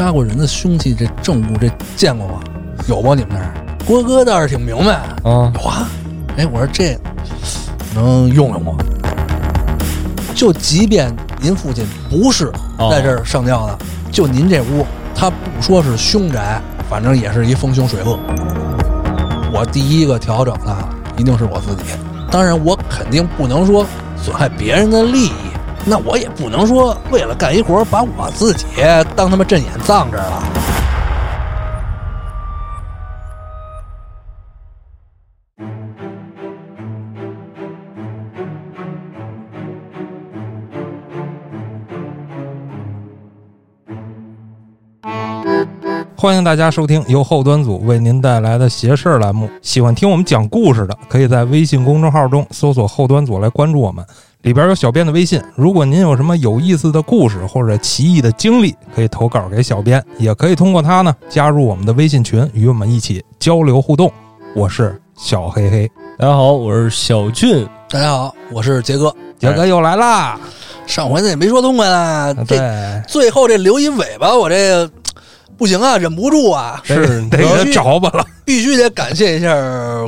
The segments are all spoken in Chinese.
杀过人的凶器这证物这见过吗？有吗？你们那儿？郭哥倒是挺明白，啊，有啊。哎，我说这能用用吗？就即便您父亲不是在这儿上吊的，就您这屋，他不说是凶宅，反正也是一风凶水恶。我第一个调整的一定是我自己，当然我肯定不能说损害别人的利益，那我也不能说为了干一活把我自己当他妈阵眼葬这儿了。欢迎大家收听由后端组为您带来的邪事儿栏目。喜欢听我们讲故事的，可以在微信公众号中搜索“后端组”来关注我们，里边有小编的微信。如果您有什么有意思的故事或者奇异的经历，可以投稿给小编，也可以通过他呢加入我们的微信群，与我们一起交流互动。我是小黑黑，大家好，我是小俊。大家好，我是杰哥。杰哥又来啦！上回那也没说痛快了，这对，最后这留一尾巴，我这个不行啊，忍不住啊，是得给他找吧了。必须得感谢一下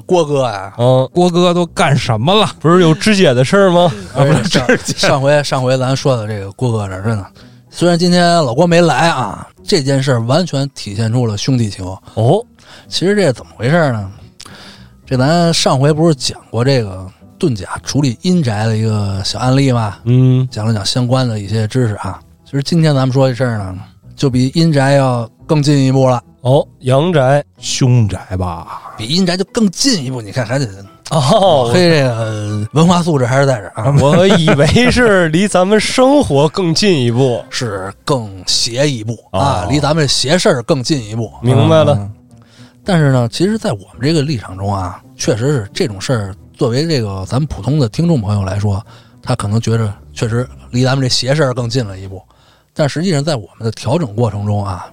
郭哥呀、嗯，郭哥都干什么了？不是有肢解的事儿吗？啊 不是上上回上回咱说的这个郭哥这儿真的，虽然今天老郭没来啊，这件事儿完全体现出了兄弟情。哦，其实这怎么回事呢？这咱上回不是讲过这个遁甲处理阴宅的一个小案例吗？嗯，讲了讲相关的一些知识啊。其实今天咱们说这事儿呢，就比阴宅要更进一步了，哦，阳宅，凶宅吧？比阴宅就更进一步。你看，还得哦，黑这个文化素质还是在这儿啊，我以为是离咱们生活更进一步。是更邪一步哦啊，离咱们邪事儿更进一步。明白了，嗯但是呢，其实，在我们这个立场中啊，确实是这种事儿，作为这个咱们普通的听众朋友来说，他可能觉着确实离咱们这邪事儿更近了一步。但实际上，在我们的调整过程中啊，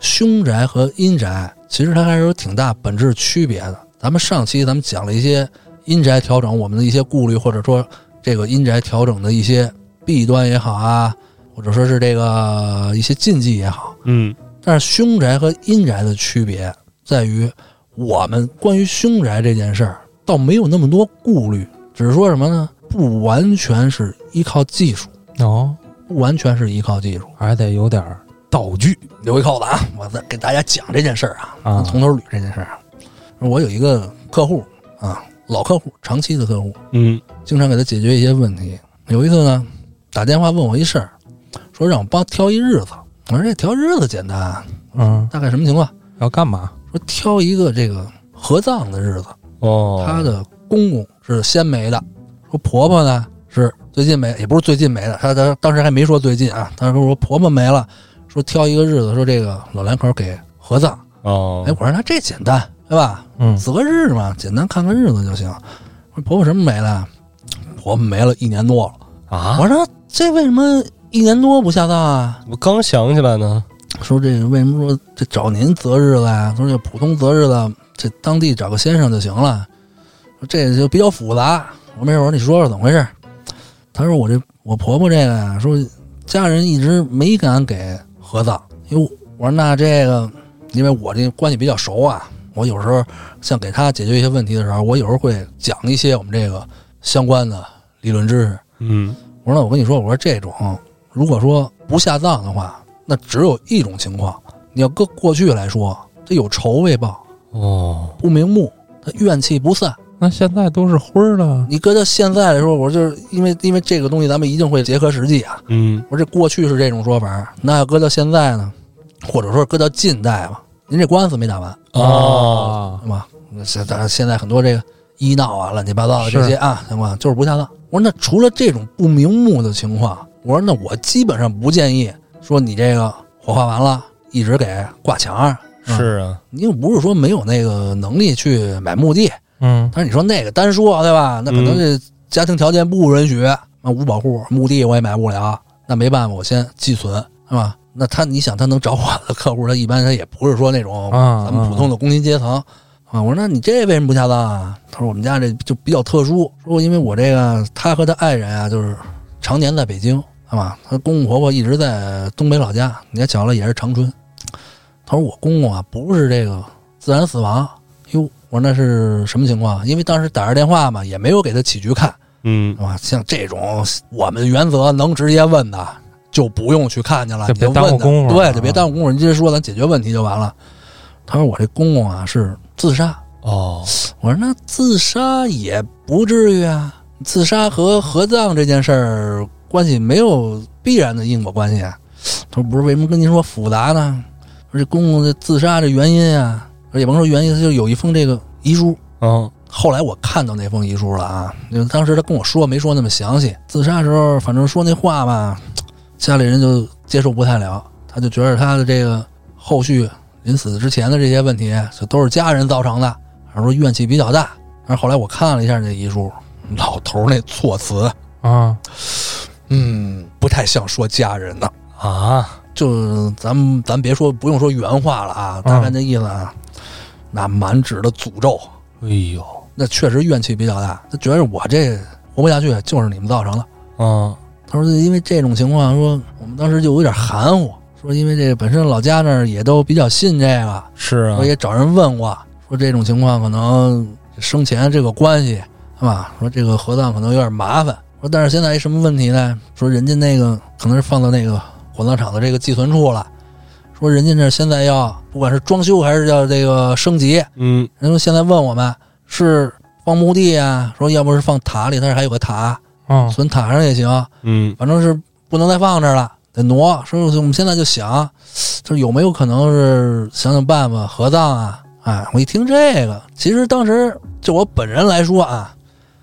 凶宅和阴宅其实它还是有挺大本质区别的。咱们上期咱们讲了一些阴宅调整我们的一些顾虑，或者说这个阴宅调整的一些弊端也好啊，或者说是这个一些禁忌也好，嗯，但是凶宅和阴宅的区别在于，我们关于凶宅这件事儿倒没有那么多顾虑，只是说什么呢？不完全是依靠技术，哦，不完全是依靠技术。还得有点儿道具留一扣子啊，我再给大家讲这件事儿啊，啊从头捋这件事儿啊。我有一个客户啊，老客户，长期的客户，嗯，经常给他解决一些问题。有一次呢，打电话问我一事儿，说让我帮挑一日子。我说这挑日子简单啊，嗯，大概什么情况？要干嘛？说挑一个这个合葬的日子，哦，她的公公是先没的，说婆婆呢是最近没，也不是最近没的，他他当时还没说最近啊，他说我婆婆没了，说挑一个日子，说这个老两口给合葬。哦哎，，我说那这简单对吧？嗯，择个日嘛，简单看看日子就行。说婆婆什么没了？婆婆没了一年多了。啊，我说这为什么一年多不下葬啊？我刚想起来呢。说这个为什么说这找您择日子呀？说这普通择日子，这当地找个先生就行了。说这个就比较复杂。我说没事，我说你说说怎么回事？他说我这我婆婆这个呀，说家人一直没敢给合葬。因为，我说那这个，因为我这关系比较熟啊，我有时候像给他解决一些问题的时候，我有时候会讲一些我们这个相关的理论知识。嗯，我说那我跟你说，我说这种如果说不下葬的话，那只有一种情况。你要搁过去来说，这有仇未报，哦，不瞑目，他怨气不散。那现在都是灰儿了，你搁到现在来说，我就是因为因为这个东西，咱们一定会结合实际啊。嗯，我说这过去是这种说法，那要搁到现在呢，或者说搁到近代吧，您这官司没打完，啊，是吧？那现当然现在很多这个医闹啊、乱七八糟的这些啊情况，就是不恰当。我说那除了这种不瞑目的情况，我说那我基本上不建议说你这个火化完了一直给挂墙上。是啊，你又不是说没有那个能力去买墓地，嗯，但是你说那个单说对吧？那可能这家庭条件不允许，那无保户墓地我也买不了，那没办法，我先寄存是吧？那他你想他能找我的客户，他一般他也不是说那种啊咱们普通的工薪阶层啊。我说那你这为什么不下葬啊？他说我们家这就比较特殊，说因为我这个他和他爱人啊，就是常年在北京是吧？他公公婆婆一直在东北老家，你也巧了，也是长春。他说我公公啊不是这个自然死亡，哟，我说那是什么情况？因为当时打着电话嘛，也没有给他起局看，嗯是吧？像这种我们原则能直接问的，就不用去看去了，就别耽误功夫对，就别耽误功夫，你直接说咱解决问题就完了。他说我这公公啊是自杀，哦，我说那自杀也不至于啊，自杀和合葬这件事儿关系没有必然的因果关系啊。他说不是，为什么跟您说复杂呢？说这公公这自杀这原因啊，也甭说原因，他就有一封这个遗书。嗯后来我看到那封遗书了啊，因为当时他跟我说没说那么详细。自杀时候，反正说那话吧，家里人就接受不太了，他就觉得他的这个后续临死之前的这些问题，这都是家人造成的，反正说怨气比较大。但是后来我看了一下那遗书，老头儿那措辞，啊，嗯，不太像说家人的。啊，就咱们咱别说不用说原话了啊，大概那意思啊，那满纸的诅咒，哎呦，那确实怨气比较大。他觉得我这活不下去，就是你们造成的。嗯他说因为这种情况，说我们当时就有点含糊，说因为这本身老家那儿也都比较信这个，是啊我，也找人问过，说这种情况可能生前这个关系，是吧？说这个合葬可能有点麻烦。说但是现在一什么问题呢？说人家那个可能是放到那个火葬场的这个寄存处了。说人家这现在要不管是装修还是要这个升级，嗯人家现在问我们是放墓地啊，说要不是放塔里，但是还有个塔，啊，存塔上也行，嗯反正是不能再放这儿了，得挪。说我们现在就想，就是有没有可能是想想办法合葬啊？哎，我一听这个，其实当时就我本人来说啊，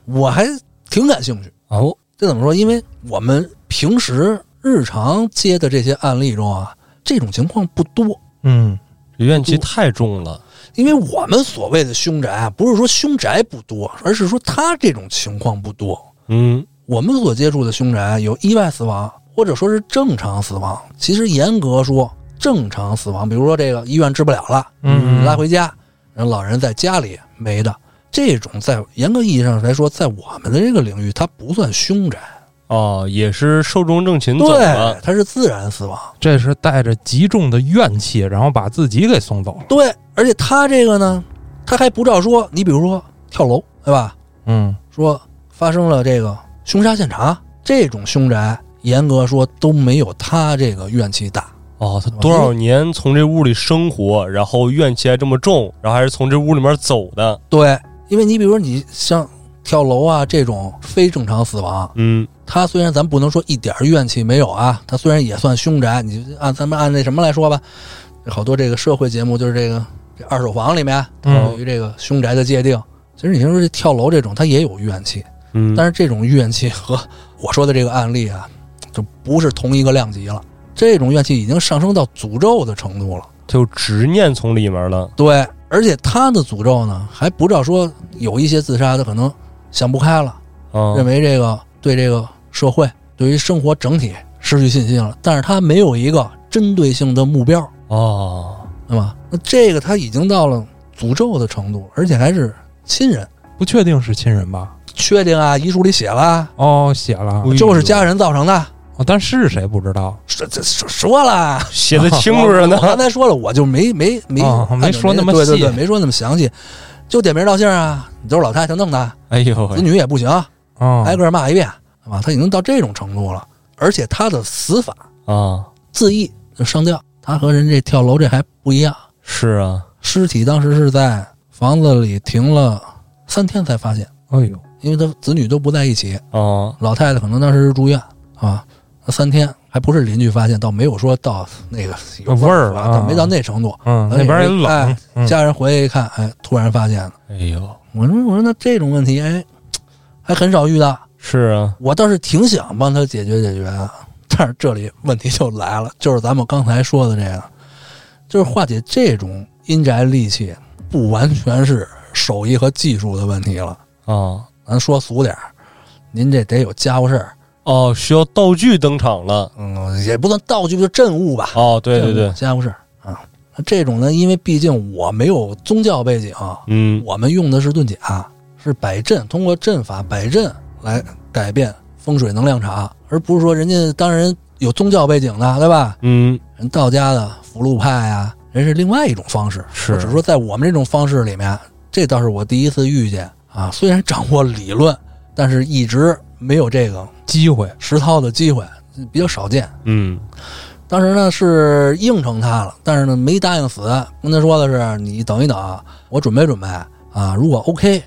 我还挺感兴趣。哦，这怎么说？因为我们平时日常接的这些案例中啊，这种情况不多。嗯怨气太重了，因为我们所谓的凶宅啊，不是说凶宅不多，而是说他这种情况不多。嗯我们所接触的凶宅有意外死亡，或者说是正常死亡。其实严格说，正常死亡，比如说这个医院治不了了，嗯，拉回家，然后老人在家里没的，这种在严格意义上来说，在我们的这个领域，它不算凶宅，哦，也是寿终正寝走对了，，它是自然死亡。这是带着极重的怨气，然后把自己给送走了。对，而且他这个呢，他还不照说，你比如说跳楼，对吧？嗯说发生了这个凶杀现场，这种凶宅，严格说都没有他这个怨气大。哦，他多少年从这屋里生活，然后怨气还这么重，然后还是从这屋里面走的，对，因为你比如说你像跳楼啊这种非正常死亡，嗯他虽然咱不能说一点怨气没有啊，他虽然也算凶宅，你按咱们按那什么来说吧，好多这个社会节目就是这个这二手房里面嗯对于这个凶宅的界定，其实你听说这跳楼这种，他也有怨气，嗯，但是这种怨气和我说的这个案例啊，就不是同一个量级了。这种怨气已经上升到诅咒的程度了。就执念从里面了，对，而且他的诅咒呢，还不知道说有一些自杀的可能想不开了，啊，认为这个对这个社会、对于生活整体失去信心了，但是他没有一个针对性的目标，哦，对吧？那这个他已经到了诅咒的程度，而且还是亲人。不确定是亲人吧？确定啊，遗书里写了，哦，写了，就是家人造成的。哦但是谁不知道？说这说说了，写的清楚着呢 我，刚才说了，我就没没没、哦没说那么细对对对，没说那么详细，就点名道姓啊，你都是老太太弄的，哎呦喂子，女也不行，哦，挨个骂一遍，对吧？他已经到这种程度了，而且他的死法啊，自缢就上吊，他和人这跳楼这还不一样，是啊，尸体当时是在房子里停了三天才发现，哎呦，因为他子女都不在一起，啊，老太太可能当时是住院啊，三天还不是邻居发现，倒没有说到那个有味儿倒没到那程度。嗯，哎那边也冷哎，嗯家人回来一看，哎，突然发现了。哎呦，我说我说那这种问题，哎，还很少遇到。是啊，我倒是挺想帮他解决解决啊，但是这里问题就来了，就是咱们刚才说的这个，就是化解这种阴宅戾气，不完全是手艺和技术的问题了。啊，咱说俗点儿，您这得有家伙事儿，哦，需要道具登场了，嗯，也不算道具，就镇物吧。哦，对对对，家伙事儿啊。这种呢，因为毕竟我没有宗教背景，嗯，我们用的是遁甲，是摆阵，通过阵法摆阵来改变风水能量场，而不是说人家当然有宗教背景的，对吧？嗯，人道家的福禄派啊、人是另外一种方式。是只是说在我们这种方式里面，这倒是我第一次遇见啊。虽然掌握理论，但是一直没有这个机会，实操的机会，比较少见。嗯，当时呢是应承他了，但是呢没答应死，跟他说的是你等一等，我准备准备啊，如果 OK，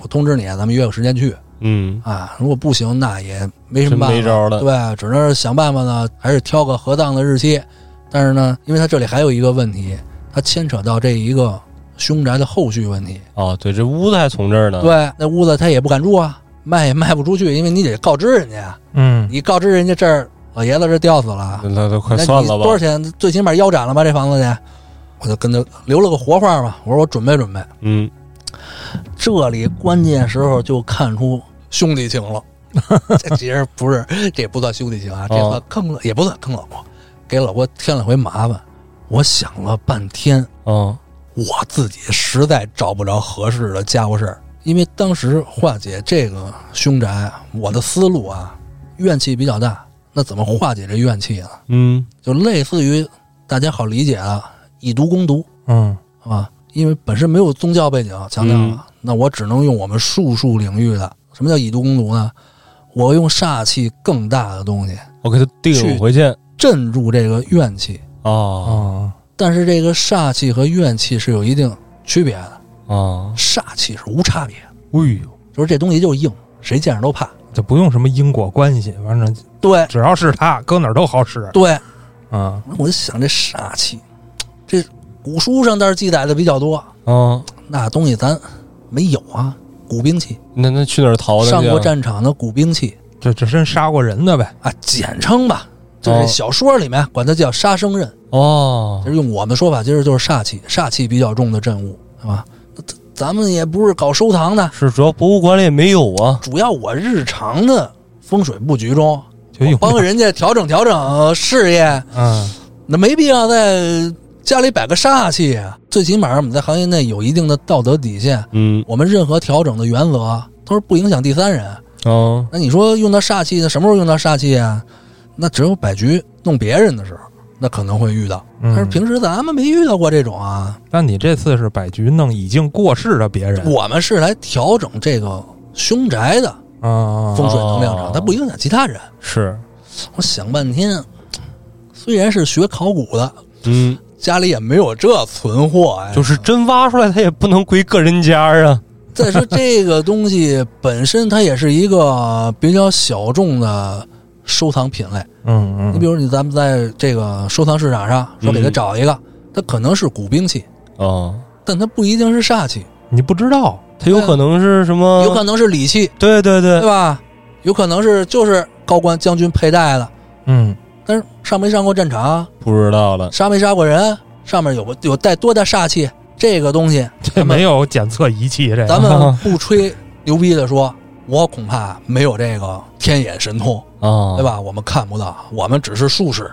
我通知你，咱们约个时间去嗯，啊。如果不行，那也没什么办法，没招了对，只能是想办法呢，还是挑个合当的日期。但是呢，因为他这里还有一个问题，它牵扯到这一个凶宅的后续问题。哦，对，这屋子还从这儿呢。，对，那屋子他也不敢住啊，卖也卖不出去，因为你得告知人家，嗯，你告知人家这儿老爷子这吊死了，那那都快那算了吧。多少钱？最起码腰斩了吧？这房子去，我就跟他留了个活话嘛。我说我准备准备。嗯，这里关键时候就看出兄弟情了。这其实不是，这也不算兄弟情啊，这算坑了，也不算坑老婆，给老婆添了回麻烦。我想了半天，哦，我自己实在找不着合适的家伙事儿，因为当时化解这个凶宅，我的思路啊，怨气比较大。那怎么化解这怨气啊？嗯，就类似于大家好理解啊以毒攻毒，嗯，是吧？因为本身没有宗教背景，强调了，嗯那我只能用我们术数领域的。什么叫以毒攻毒呢？我用煞气更大的东西我给他顶回去。镇住这个怨气，哦，啊，但是这个煞气和怨气是有一定区别的。哦，煞气是无差别，哎呦，就是这东西就硬，谁见着都怕。就不用什么因果关系，反正对只要是他，搁哪儿都好使。对，啊，我就想这煞气，这古书上倒是记载的比较多，哦，那东西咱没有啊。古兵器，那那去哪儿逃的？上过战场的古兵器这这真杀过人的呗。啊，简称吧，就是哦小说里面管它叫杀生刃，哦就是用我们说法，其实就是煞气，煞气比较重的阵物，是吧？咱咱们也不是搞收藏的，是主要博物馆里也没有啊。主要我日常的风水布局中，就帮人家调整调整事业，嗯那没必要在家里摆个煞气啊。最起码我们在行业内有一定的道德底线，嗯，我们任何调整的原则都是不影响第三人。哦，那你说用到煞气，那什么时候用到煞气啊？那只有摆局弄别人的时候，那可能会遇到。但是嗯。平时咱们没遇到过这种啊。那你这次是摆局弄已经过世的别人我们是来调整这个凶宅的啊，风水能量场，哦它不影响其他人。是，我想半天，虽然是学考古的，嗯，家里也没有这存货哎。就是真挖出来，它也不能归个人家啊。再说这个东西本身，它也是一个比较小众的收藏品类。嗯嗯，你比如你咱们在这个收藏市场上说给他找一个，它可能是古兵器，哦，但它不一定是煞气，你不知道，它有可能是什么？有可能是礼器，对对对对，吧？有可能是就是高官将军佩戴的，嗯，但是上没上过战场，不知道了。杀没杀过人，上面有有带多大煞气，这个东西 这没有检测仪器，这咱们 不吹牛逼的说，我恐怕没有这个天眼神通，啊，对？吧？我们看不到，我们只是术士，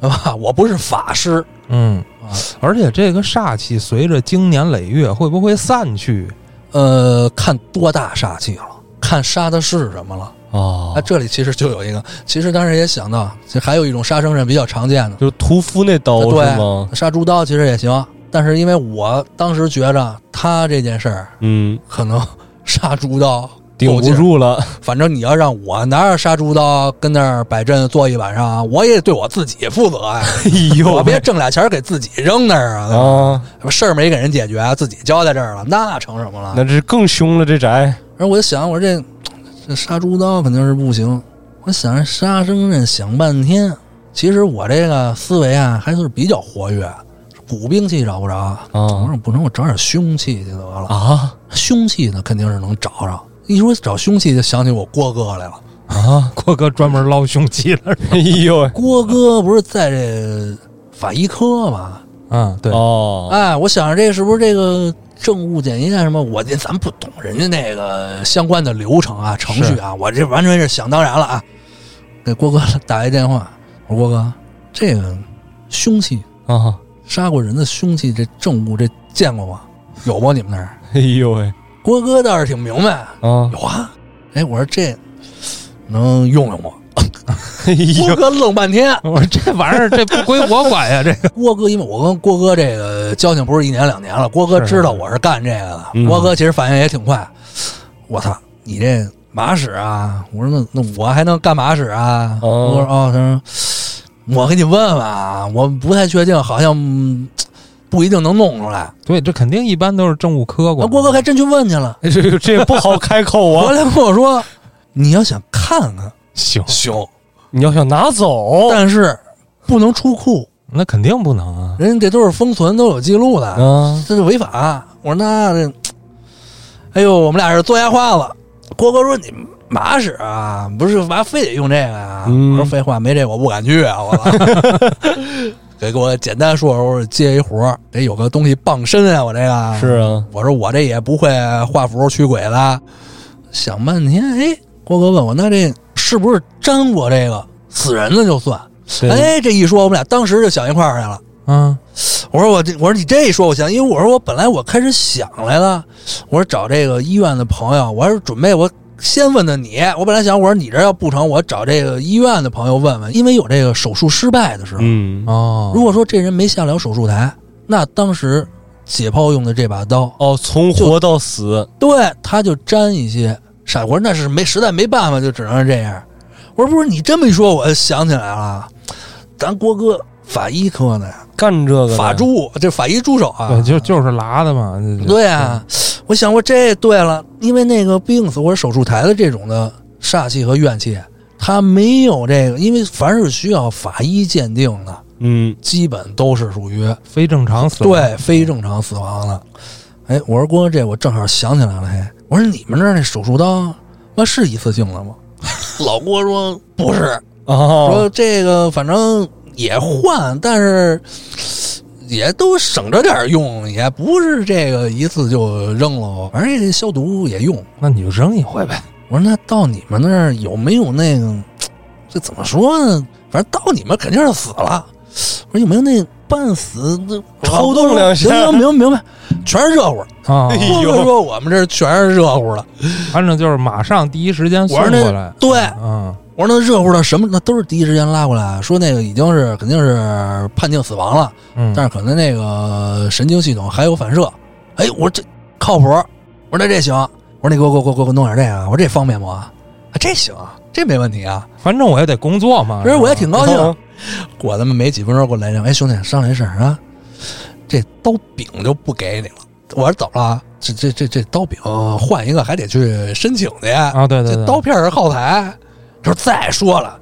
对吧？我不是法师嗯，啊。而且这个煞气随着经年累月会不会散去？呃，看多大煞气了，看杀的是什么了。哦那，，这里其实就有一个，其实当时也想到，其实还有一种杀生刃比较常见的，就是屠夫那刀对是吗？杀猪刀其实也行。但是因为我当时觉着他这件事儿嗯，可能杀猪刀顶不住了。反正你要让我拿着杀猪刀跟那儿摆阵坐一晚上，我也对我自己负责呀、哎呦，我别挣俩钱儿给自己扔那儿啊，啊，事儿没给人解决，自己交在这儿了，那成什么了？那这更凶了，这宅。然后我就想，我说这这杀猪刀肯定是不行。我想着杀生刃，想半天，其实我这个思维啊还是比较活跃。古兵器找不着，我啊说不成，我找点凶器去得了。啊凶器呢肯定是能找着。一说找凶器，就想起我郭哥来了。啊！郭哥专门捞凶器了。哎呦，郭哥不是在这法医科吗？嗯，对，哦，哎，我想着这是不是这个政务检验什么？我这咱不懂人家那个相关的流程啊、程序啊，我这完全是想当然了啊。给郭哥打一电话，我说郭哥，这个凶器啊，杀过人的凶器，这证物这见过吗？有吗？你们那儿？哎呦喂，郭哥倒是挺明白，啊，有啊。哎，我说这能用用我？哎郭呦，哥愣半天。我说这玩意儿这不归我管呀，这个 郭哥，因为我跟郭哥这个交情不是一年两年了，郭哥知道我是干这个的。嗯郭哥其实反应也挺快。我操，你这马使啊？我说那那我还能干马使啊？哦我说哦，他说我给你问问啊，我不太确定，好像嗯不一定能弄出来。对，这肯定一般都是政务科那管。郭哥还真去问去了，这这不好开口啊！回来跟我说，你要想看看行，行，你要想拿走，但是不能出库，那肯定不能啊。人家这都是封存，都有记录的。嗯，这是违法。我说那这，哎呦，我们俩是做牙花了。郭哥说你麻使啊，不是嘛非得用这个呀、嗯我说废话，没这我不敢去啊！我操，给 给我简单说说，接一活得有个东西傍身啊！我这个是啊，我说我这也不会画符驱鬼的，想半天，哎，郭哥问我那这是不是粘过这个死人的就算？对，哎，这一说我们俩当时就想一块儿去了。嗯，我说我这，我说你这一说我想，因为我说我本来我开始想来了，我说找这个医院的朋友，我还是准备我先问的你，我本来想我说你这要不成，我找这个医院的朋友问问，因为有这个手术失败的时候，嗯，哦，如果说这人没下了手术台，那当时解剖用的这把刀，哦，从活到死，对他就沾一些傻，我说那是没实在没办法，就只能是这样。我说不是你这么一说，我想起来了，咱郭哥法医科的呀，干这个的法，助这法医助手啊，对，就就是拉的嘛。这对啊，我想过这对了，因为那个病死或者手术台的这种的煞气和怨气，他没有这个，因为凡是需要法医鉴定的，嗯，基本都是属于非正常死亡。对非正常死亡了。哎，我说郭哥，这我正好想起来了，嘿，我说你们这儿那手术刀，那是一次性的吗？老郭说不是，哦，说这个反正也换，但是也都省着点用，也不是这个一次就扔了，反正这消毒也用。那你就扔一回呗。我说那到你们那儿有没有那个？这怎么说呢？反正到你们肯定是死了。我说有没有那半死的抽动两下行行，明白明白，全是热乎。啊，哎呦郭哥说我们这全是热乎的。反正就是马上第一时间送我说那过来。对嗯，我说那热乎的什么？那都是第一时间拉过来，说那个已经是肯定是判定死亡了。嗯，但是可能那个神经系统还有反射。哎，我说这靠谱，我说那这行，我说你给我给我给我给我弄点这个，我说这方便不？啊，这行啊，这没问题啊。反正我也得工作嘛。其实我也挺高兴。嗯过他妈没几分钟给我来电话，哎兄弟，商量一事儿啊，这刀柄就不给你了。我说怎么了？这这这这刀柄换一个还得去申请去。啊，对对对，这刀片是耗材。他说再说了，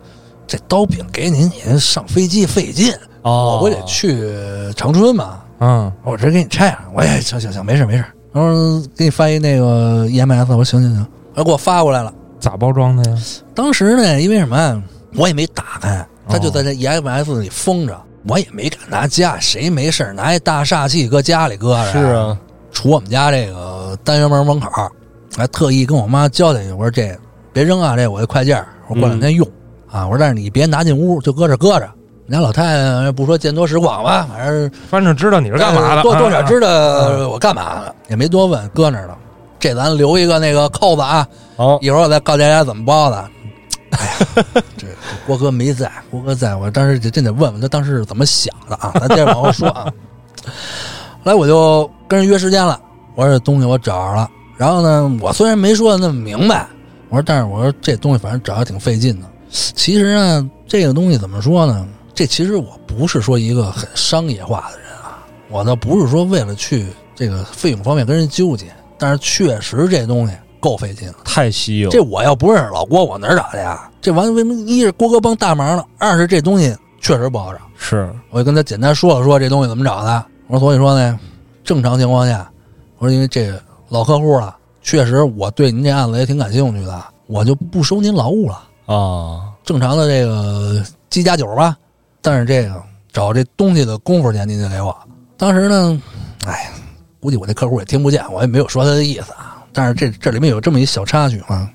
这刀柄给你，你上飞机费劲，哦，我不得去长春嘛。嗯，我直接给你拆上。我也行行行，没事没事。然后给你发一那个 EMS，我说行行行，然后给我发过来了。咋包装的呀？当时呢，因为什么，我也没打开，他就哦在这 EMS 里封着，我也没敢拿家，谁没事儿拿一大煞气搁家里搁着？是，啊，杵我们家这个单元门门口，还特意跟我妈交代一句，我说这别扔啊，这我这快件儿，我过两天用、啊。我说但是你别拿进屋，就搁这搁着。人家老太太不说见多识广吧，反正反正知道你是干嘛的，多多少啊知道我干嘛的，也没多问，搁那儿了。这咱留一个那个扣子啊，好，一会儿我再告诉大家怎么包的。哎呀，这郭哥没在，郭哥在我当时就真得问问他当时是怎么想的啊。咱接着往后说啊。后 来我就跟人约时间了，我说这东西我找着了。然后呢，我虽然没说的那么明白，我说但是我说这东西反正找的挺费劲的。其实呢，这个东西怎么说呢？这其实我不是说一个很商业化的人啊，我倒不是说为了去这个费用方面跟人纠结，但是确实这东西够费劲了。太稀有，这我要不认识老郭，我哪儿找去呀？这完为什么一是郭哥帮大忙了，二是这东西确实不好找。是我就跟他简单说了说这东西怎么找的。我说所以说呢，正常情况下，我说因为这个老客户了，确实我对您这案子也挺感兴趣的，我就不收您劳务了。啊，正常的这个鸡加酒吧，但是这个找这东西的功夫钱您得给我。当时呢，哎呀，估计我这客户也听不见，我也没有说他的意思啊。但是这这里面有这么一小插曲啊，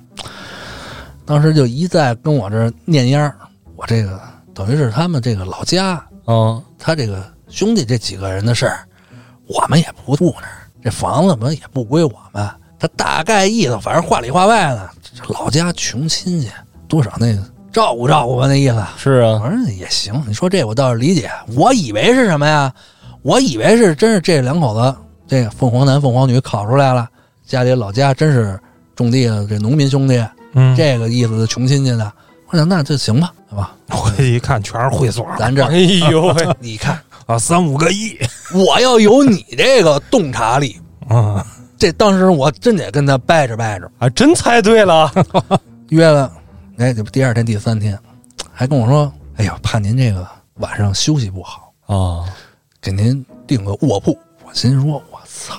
当时就一再跟我这儿念烟儿我这个等于是他们这个老家，嗯，他这个兄弟这几个人的事儿，我们也不住那儿，这房子嘛也不归我们。他大概意思，反正话里话外呢，这老家穷亲戚，多少那个照顾照顾吧，那意思。是啊，反正也行，你说这我倒是理解。我以为是什么呀？我以为是真是这两口子，这个凤凰男凤凰女考出来了，家里老家真是种地的，这农民兄弟，嗯，这个意思的穷亲戚的。我想那就行吧，对吧？回去一看全是会所，咱这哎呦喂，你看，啊，三五个亿，我要有你这个洞察力，啊，这当时我真得跟他掰扯掰扯。啊，真猜对了，约了，哎，这不第二天、第三天，还跟我说：“哎呀，怕您这个晚上休息不好，啊，给您订个卧铺。”我心说：“我操！”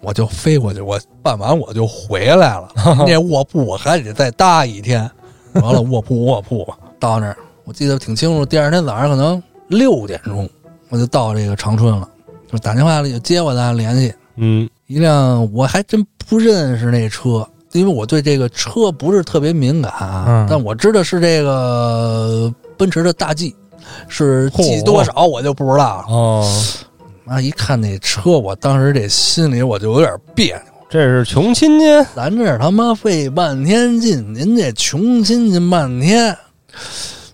我就飞过去，我办完我就回来了。那卧铺我还得再搭一天。完了，卧铺卧铺吧，到那儿我记得挺清楚。第二天早上可能六点钟，我就到这个长春了，就打电话里接我的联系。嗯一辆我还真不认识那车，因为我对这个车不是特别敏感啊。嗯但我知道是这个奔驰的大 G，是 G 多少我就不知道了。哦，啊，一看那车，我当时这心里我就有点别扭。这是穷亲戚，咱这儿他妈费半天劲，您这穷亲戚半天，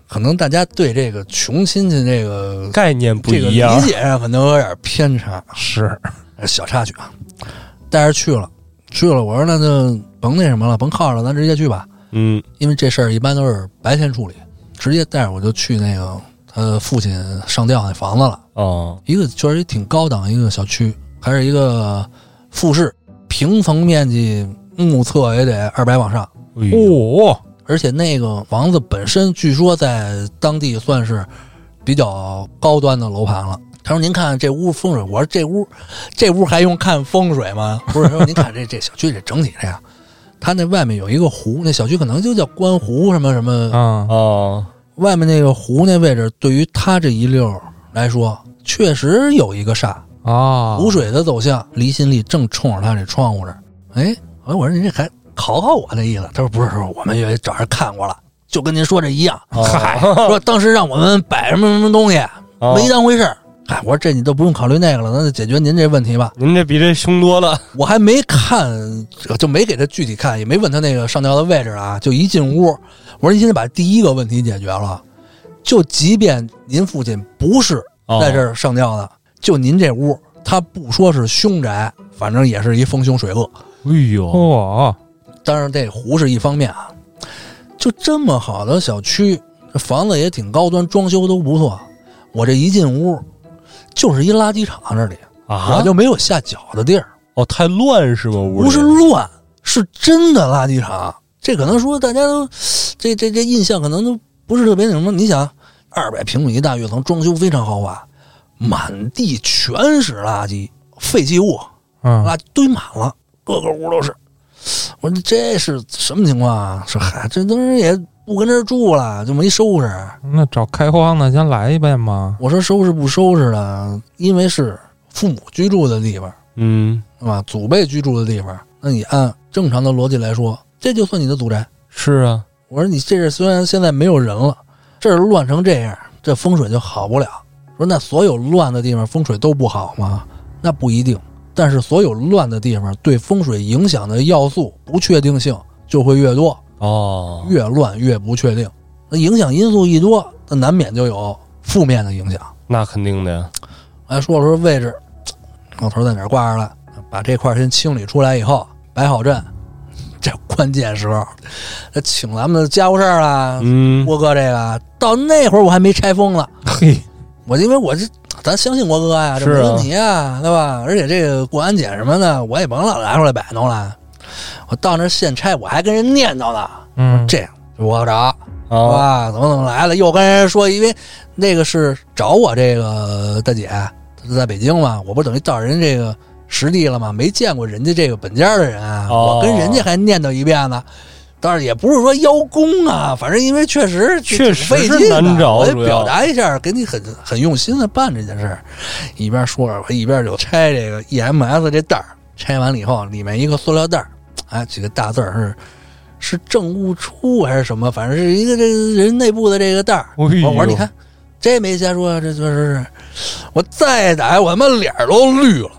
可能大家对这个穷亲戚这个概念不这个一样理，解上可能有点偏差。是，小插曲啊，带着去了，去了，我说那就甭那什么了，甭靠着，咱直接去吧，嗯因为这事儿一般都是白天处理，直接带着我就去那个他父亲上吊那房子了，哦，一个确实也挺高档一个小区，还是一个复式，平层面积目测也得二百往上，哦，而且那个房子本身据说在当地算是比较高端的楼盘了。他说：“您看这屋风水。”我说：“这屋，这屋还用看风水吗？不是，说您看这这小区这整体这样，它那外面有一个湖，那小区可能就叫观湖什么什么。啊，哦，外面那个湖那位置，对于他这一溜儿来说，确实有一个煞。啊，湖水的走向，离心力正冲着他这窗户这儿。哎，我说您这还考考我那意思？他说不是，说我们也找人看过了，就跟您说这一样。嗨，说当时让我们摆什么什么东西，哦没当回事儿。嗨，我说这你都不用考虑那个了，那就解决您这问题吧。您这比这凶多了，我还没看，就没给他具体看，也没问他那个上吊的位置啊。就一进屋，我说您现在把第一个问题解决了，就即便您父亲不是哦在这儿上吊的，就您这屋，他不说是凶宅，反正也是一风凶水恶。哎呦，嚯，当然，这湖是一方面啊，就这么好的小区，这房子也挺高端，装修都不错。我这一进屋，就是一垃圾场，这里啊我就没有下脚的地儿，哦，太乱是吗？屋不是乱，是真的垃圾场。这可能说大家都这这这印象可能都不是特别那什么。你想，二百平米大跃层，装修非常豪华，满地全是垃圾、废弃物，嗯，垃圾堆满了，各个屋都是。我说这是什么情况啊？说嗨，这当时也不跟这儿住了，就没收拾。那找开荒的先来一遍嘛，我说收拾不收拾的，因为是父母居住的地方，嗯，是吧？祖辈居住的地方，那你按正常的逻辑来说，这就算你的祖宅。是啊，我说你这是虽然现在没有人了，这儿乱成这样，这风水就好不了。说那所有乱的地方风水都不好吗？那不一定。但是所有乱的地方对风水影响的要素不确定性就会越多，哦，越乱越不确定。那影响因素一多，那难免就有负面的影响。那肯定的呀，还说了说位置，老头在哪儿挂着了，把这块儿先清理出来以后，摆好阵。这关键时候，他请咱们的家务事儿啦，嗯，郭哥这个到那会儿我还没拆封呢，嘿，我因为我这咱相信郭哥呀，这没问题啊，对吧？而且这个过安检什么的，我也甭老拿出来摆弄了。我到那儿现拆，我还跟人念叨呢，嗯，这样我找，啊，吧？怎么怎么来了？又跟人说，因为那个是找我这个大姐，她在北京嘛，我不等于到人这个实地了吗？没见过人家这个本家的人啊，哦我跟人家还念叨一遍呢。但是也不是说邀功啊，反正因为确实确实挺费劲的难找我得表达一下，给你很很用心的办这件事儿。一边说着，我一边就拆这个 EMS 这袋儿，拆完了以后，里面一个塑料袋儿，哎，几个大字儿是是政务处还是什么，反正是一个这个人内部的这个袋儿。我我说你看，这没瞎说，这确实是。我再打，我他妈脸都绿了。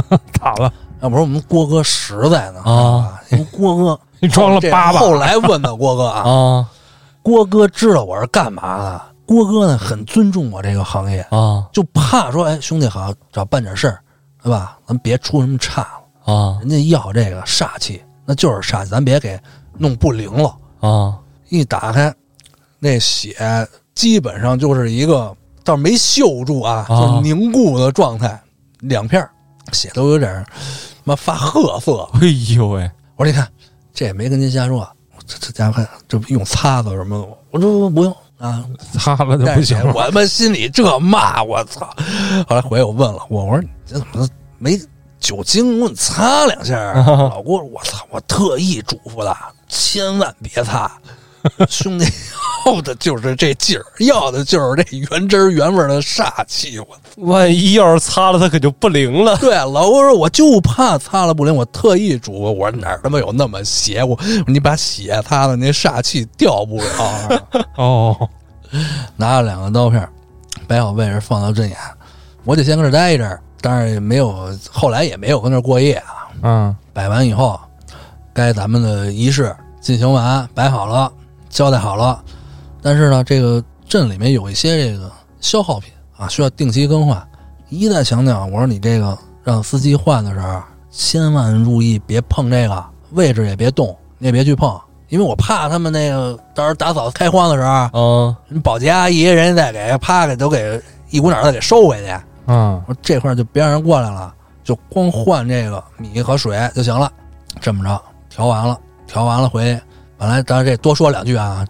打了，要不说我们郭哥实在呢啊，郭哥 你装了这八把，后来问的郭哥啊，啊，郭哥知道我是干嘛的，郭哥呢很尊重我这个行业，啊就怕说，哎，兄弟好找办点事儿，对吧？咱别出什么岔了。啊人家要这个煞气，那就是煞气，咱别给弄不灵了。啊一打开，那血基本上就是一个，倒是没锈住啊，啊就凝固的状态，两片儿血都有点儿妈发褐色。哎呦喂，我说你看，这也没跟您瞎说，这这家伙这不用擦子什么的，我说不不用啊，擦了就不行了。我他妈心里这骂，我操！后来回来我问了我，我说你这怎么没酒精？我擦两下儿。老郭说，我操！我特意嘱咐的，千万别擦。兄弟要的就是这劲儿，要的就是这原汁儿原味儿的煞气。我万一要是擦了，它可就不灵了。对老郭说，我就怕擦了不灵，我特意嘱咐，我说哪儿他妈有那么邪乎？你把血擦了，那煞气掉不了。哦，拿了两个刀片儿，摆好位置放到阵眼，我得先搁这儿待一阵儿，当然也没有，后来也没有跟那儿过夜啊。嗯摆完以后，该咱们的仪式进行完，摆好了，交代好了，但是呢，这个镇里面有一些这个消耗品啊，需要定期更换。一再强调，我说你这个让司机换的时候，千万注意别碰这个位置，也别动，你也别去碰，因为我怕他们那个到时候打扫开荒的时候，嗯保洁阿姨人家再给啪给都给一股脑儿的给收回去。嗯我说这块儿就别让人过来了，就光换这个米和水就行了。这么着调完了，调完了回去。本来当然这多说两句啊，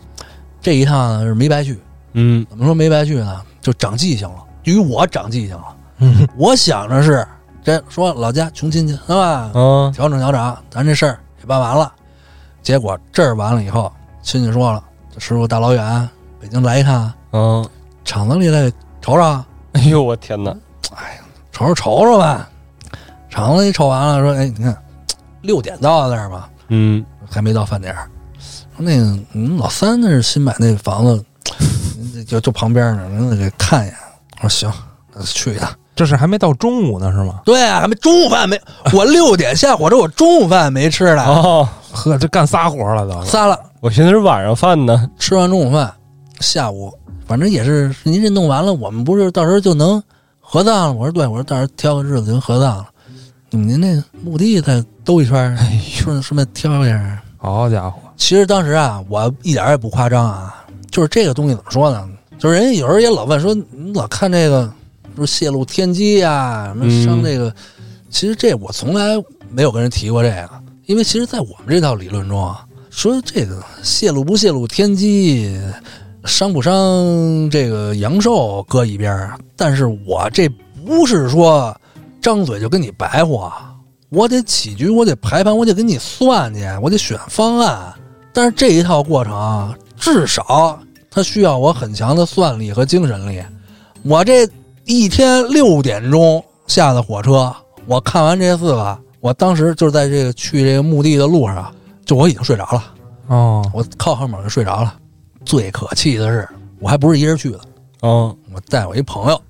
这一趟是没白去。嗯怎么说没白去呢？就长记性了，于我长记性了。嗯我想着是这说老家穷亲戚是吧？嗯调整调整，咱这事儿也办完了。结果这儿完了以后，亲戚说了，这师傅大老远北京来一趟，嗯！厂子里来瞅瞅。哎呦我天哪！瞅瞅瞅瞅吧，厂子里瞅完了，说：“哎，你看，六点到那儿吧，嗯还没到饭点儿。说那个，嗯，老三那是新买那房子，就就旁边呢，咱得给看一眼。”我说：“行，那去一趟。这是还没到中午呢是吗？”对啊，还没中午饭没，我六点下火车，我中午饭没吃呢，哦，呵，这干仨活了都。仨了。我寻思是晚上饭呢。吃完中午饭，下午反正也是您这弄完了，我们不是到时候就能合葬了？我说对，我说到时候挑个日子就能合葬了。您那墓地再兜一圈，哎顺顺便挑一下。好家伙，其实当时啊，我一点儿也不夸张啊，就是这个东西怎么说呢？就是人家有时候也老问说，你老看这个，说泄露天机呀、什么伤这个，其实这我从来没有跟人提过这个，因为其实，在我们这套理论中啊，说这个泄露不泄露天机，伤不伤这个阳寿搁一边儿，但是我这不是说张嘴就跟你白话。我得起局，我得排盘，我得给你算去，我得选方案。但是这一套过程啊，至少它需要我很强的算力和精神力。我这一天六点钟下的火车，我看完这四个，我当时就是在这个去这个墓地的路上，就我已经睡着了，哦，我靠后门就睡着了。最可气的是，我还不是一人去的，哦我带我一朋友，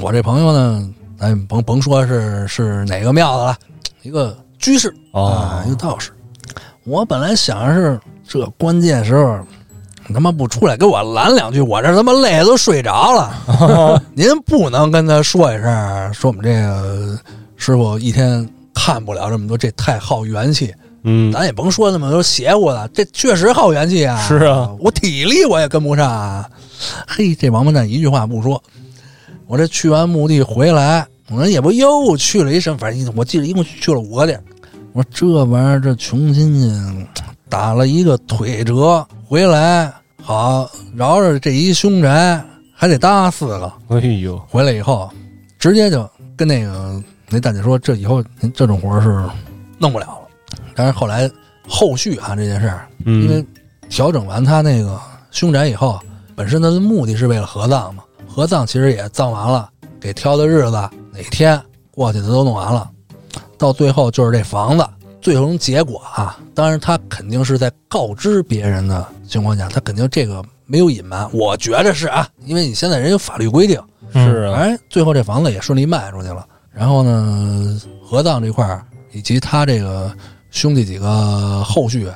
我这朋友呢，咱甭甭说是是哪个庙的了，一个居士哦啊，一个道士。我本来想着是这关键时候，你他妈不出来给我拦两句，我这他妈累的都睡着了。您不能跟他说一声，说我们这个师傅一天看不了这么多，这太耗元气。嗯咱也甭说那么多邪乎的，这确实耗元气啊。是啊，我体力我也跟不上啊。嘿，这王八蛋一句话不说，我这去完墓地回来，我说也不又去了一什么，反正我记得一共去了五个地儿。我说这玩意儿这穷亲戚打了一个腿折回来，好饶着这一凶宅，还得搭四个。哎呦，回来以后，直接就跟那个那大姐说，这以后您这种活是弄不了了。但是后来后续啊这件事儿，因为嗯调整完他那个凶宅以后，本身他的目的是为了合葬嘛，合葬其实也葬完了，给挑的日子哪天过去的都弄完了，到最后就是这房子最终结果啊，当然他肯定是在告知别人的情况下，他肯定这个没有隐瞒，我觉着是啊，因为你现在人有法律规定，是啊，哎，最后这房子也顺利卖出去了。然后呢，合葬这块儿以及他这个兄弟几个后续，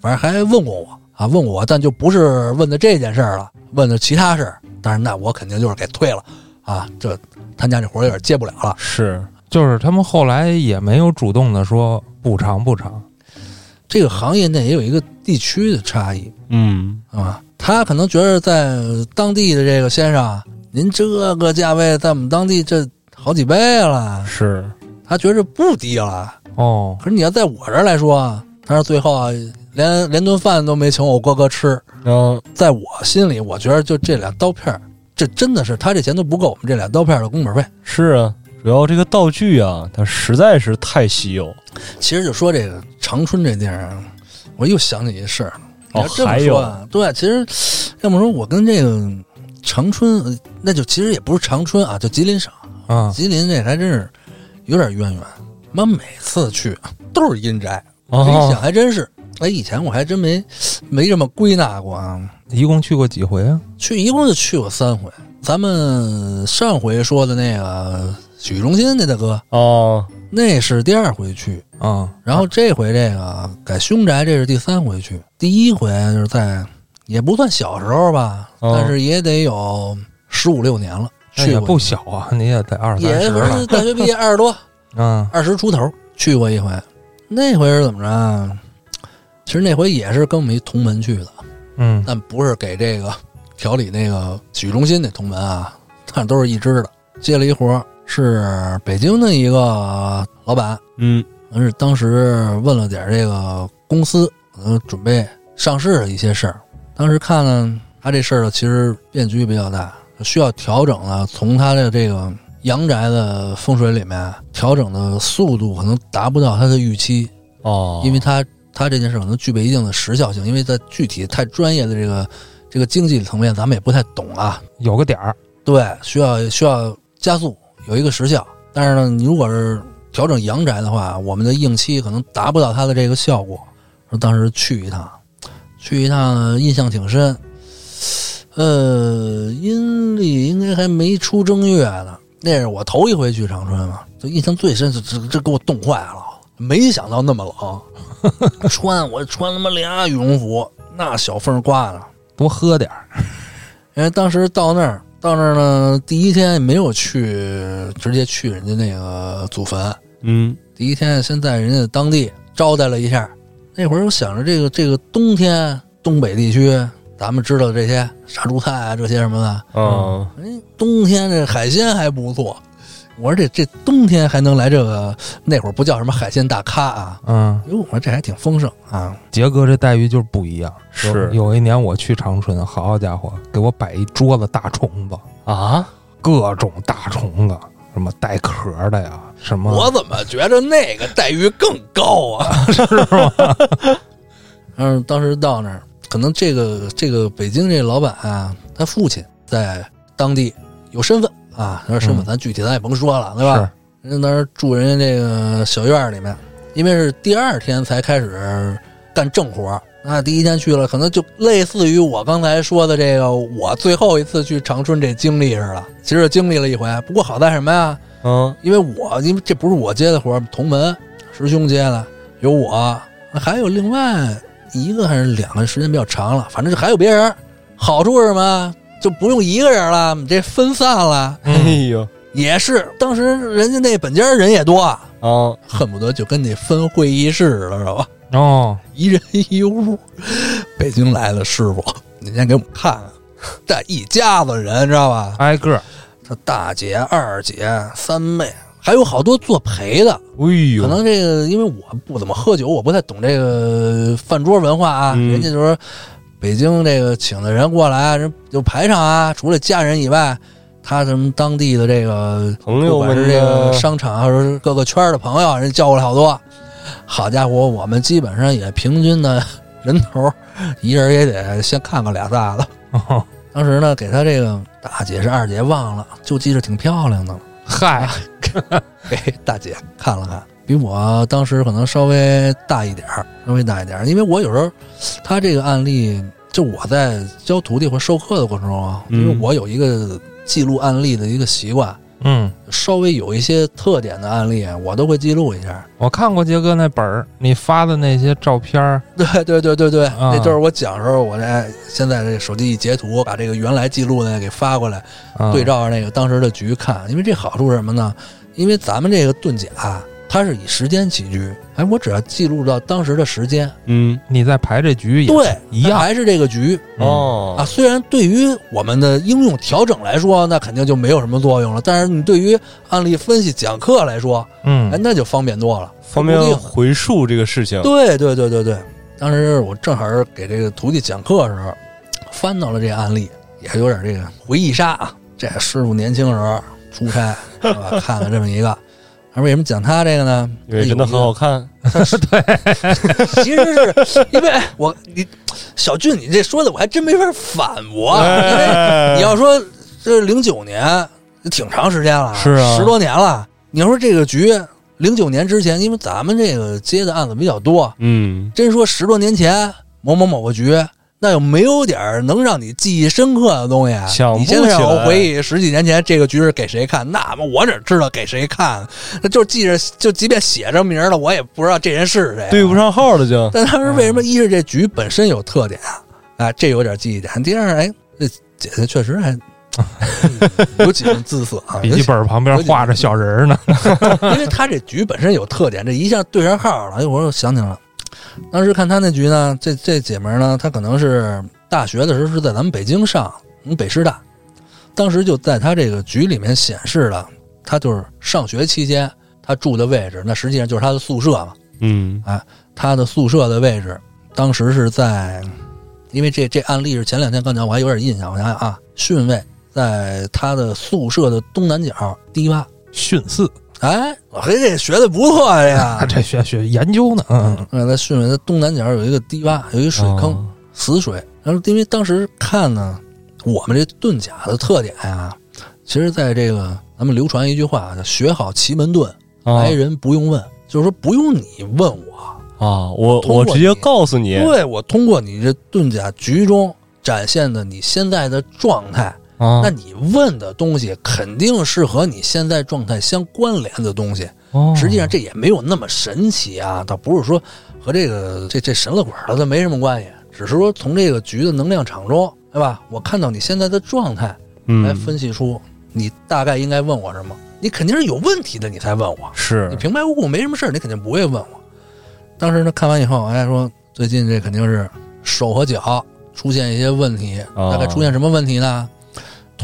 反正还问过我，啊，问我，但就不是问的这件事儿了，问的其他事儿。但是那我肯定就是给退了啊，这他家这活儿有点接不了了。是，就是他们后来也没有主动的说补偿补偿。这个行业内也有一个地区的差异嗯，啊，他可能觉得在当地的这个先生，您这个价位在我们当地这好几倍了，是，他觉着不低了。哦，可是你要在我这儿来说，他说最后啊，连连顿饭都没请我哥哥吃，嗯，在我心里，我觉得就这俩刀片儿，这真的是他这钱都不够我们这俩刀片儿的工本费。是啊，主要这个道具啊，它实在是太稀有。其实就说这个长春这地儿啊，我又想起一事儿。你哦要，这么说啊，对，其实要么说我跟这个长春，呃那就其实也不是长春啊，就吉林省，啊，吉林这还真是有点渊源。妈每次去都是阴宅，这一想哦，还真是。哎，以前我还真没没这么归纳过啊。一共去过几回啊？去一共就去过三回。咱们上回说的那个洗浴中心那大哥，哦，那是第二回去。啊，然后这回这个改凶宅，这是第三回去。第一回就是在也不算小时候吧，哦但是也得有十五六年了。去过不小啊，你也得二三十了是大学毕业二十多，嗯。二十出头去过一回。那回是怎么着啊？其实那回也是跟我们一同门去的，嗯但不是给这个调理那个洗浴中心那同门啊，但都是一支的。接了一活儿是北京的一个老板，嗯，可能是当时问了点这个公司，可能准备上市的一些事儿。当时看呢，他这事儿呢其实变局比较大，需要调整呢，从他的这个阳宅的风水里面调整的速度可能达不到他的预期，哦，因为他他这件事可能具备一定的时效性，因为在具体太专业的这个这个经济层面，咱们也不太懂啊。有个点儿，对，需要需要加速，有一个时效。但是呢，你如果是调整阳宅的话，我们的硬期可能达不到它的这个效果。说当时去一趟，去一趟呢印象挺深。呃，阴历应该还没出正月呢，那是我头一回去长春嘛，就印象最深，这这这给我冻坏了。没想到那么冷，穿我穿他妈俩羽绒服，那小风刮的。多喝点儿。因为当时到那儿，到那儿呢，第一天没有去，直接去人家那个祖坟。嗯，第一天先在人家当地招待了一下。那会儿我想着，这个这个冬天东北地区，咱们知道这些杀猪菜啊，这些什么的，嗯，哎，冬天这海鲜还不错。我说这这冬天还能来这个，那会儿不叫什么海鲜大咖啊。嗯，哟，我说这还挺丰盛啊。杰哥这待遇就是不一样。是有有一年我去长春，好家伙，给我摆一桌子大虫子，啊，各种大虫子，什么带壳的呀，什么我怎么觉着那个待遇更高啊？是吗？嗯，当时到那儿，可能这个这个北京这老板啊，他父亲在当地有身份啊，他说身份嗯咱具体咱也甭说了，对吧？人家那儿住人家这个小院儿里面，因为是第二天才开始干正活儿，那第一天去了，可能就类似于我刚才说的这个，我最后一次去长春这经历似的，其实经历了一回，不过好在什么呀？嗯，因为我因为这不是我接的活儿，同门师兄接的，有我，还有另外一个还是两个，时间比较长了，反正还有别人。好处是什么？就不用一个人了，你这分散了。哎嗯呦，也是，当时人家那本家人也多，啊，恨不得就跟那分会议室似的，知道吧？哦，一人一屋。北京来的师傅，你先给我们看看，这一家子人，知道吧？挨个儿他大姐、二姐、三妹，还有好多做陪的。哎呦，可能这个，因为我不怎么喝酒，我不太懂这个饭桌文化啊。嗯人家就说，北京这个请的人过来，人有排场啊，除了家人以外，他什么当地的这个朋友们不管是这个商场，还是各个圈儿的朋友，人叫过来好多。好家伙，我们基本上也平均的人头，一人也得先看个俩仨的。哦 当时呢，给他这个大姐是二姐忘了，就记着挺漂亮的了。嗨，给大姐看了看，比我当时可能稍微大一点儿，稍微大一点儿。因为我有时候，他这个案例，就我在教徒弟或授课的过程中啊，嗯因为我有一个记录案例的一个习惯，嗯，稍微有一些特点的案例，我都会记录一下。我看过杰哥那本儿，你发的那些照片儿，对对对对对，啊那就是我讲的时候，我这现在这手机一截图，把这个原来记录的给发过来，啊对照着那个当时的局看。因为这好处是什么呢？因为咱们这个遁甲，它是以时间起居，哎，我只要记录到当时的时间，嗯，你在排这局也对，一样还是这个局嗯哦啊。虽然对于我们的应用调整来说，那肯定就没有什么作用了，但是你对于案例分析讲课来说，嗯哎，嗯那就方便多了。方便回溯这个事情。对对对对对，当时我正好是给这个徒弟讲课的时候，翻到了这个案例，也有点这个回忆杀啊。这师傅年轻时候出差？看了这么一个，而为什么讲他这个呢？因为真的很好看。其实是因为哎我你小俊，你这说的我还真没法反驳，你要说这零九年挺长时间了，是啊十多年了。你要说这个局零九年之前，因为咱们这个接的案子比较多，嗯，真说十多年前某某某个局，那有没有点儿能让你记忆深刻的东西啊？想不你现在让我回忆十几年前这个局是给谁看，那么我哪知道给谁看？那就记着，就即便写着名儿了，我也不知道这人是谁、对不。上号了就。但当时为什么一是这局本身有特点啊？哎，这有点记忆点。第二，哎，这姐姐确实还 有几分姿色啊，笔记本旁边画着小人儿呢。因为他这局本身有特点，这一下对上号了。哎，我又想起来了，当时看他那局呢，这这姐们儿呢，她可能是大学的时候是在咱们北京上，嗯，北师大，当时就在他这个局里面显示了，他就是上学期间他住的位置，那实际上就是他的宿舍嘛。嗯他的宿舍的位置，当时是在，因为这这案例是前两天刚讲，我还有点印象。我想想啊，训位在他的宿舍的东南角低洼。训四，哎，我嘿，这学的不错呀！这学学研究呢。嗯，嗯，在巽位的东南角有一个堤坝，有一水坑，哦死水。然后因为当时看呢，我们这遁甲的特点呀，其实在这个咱们流传一句话叫“学好奇门遁，啊来人不用问”，就是说不用你问我，啊，我我直接告诉你对我通过你这遁甲局中展现的你现在的状态，啊那你问的东西肯定是和你现在状态相关联的东西。哦实际上这也没有那么神奇啊，倒不是说和这个这这神了鬼了的没什么关系，只是说从这个局的能量场中，对吧？我看到你现在的状态，来嗯分析出你大概应该问我什么。你肯定是有问题的，你才问我。是你平白无故没什么事儿，你肯定不会问我。当时呢，看完以后，哎，说最近这肯定是手和脚出现一些问题，哦大概出现什么问题呢？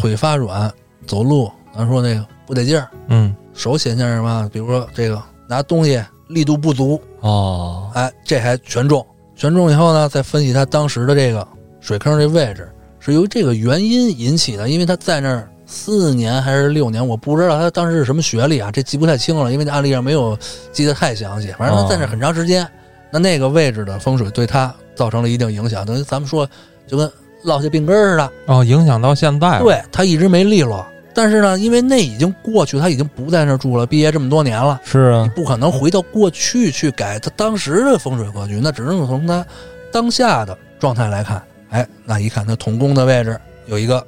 腿发软，走路，咱说那个不得劲儿，嗯，手显现什么？比如说这个拿东西力度不足，哦哎，这还全中。全中以后呢，再分析他当时的这个水坑这位置是由这个原因引起的，因为他在那儿四年还是六年，我不知道他当时是什么学历啊，这记不太清了，因为这案例上没有记得太详细。反正他在那很长时间，那那个位置的风水对他造成了一定影响，等于咱们说就跟落下病根儿似的，哦，影响到现在了。对他一直没利落。但是呢，因为那已经过去，他已经不在那儿住了，毕业这么多年了。是啊不可能回到过去去改他当时的风水格局，那只能从他当下的状态来看。哎，那一看他同宫的位置有一个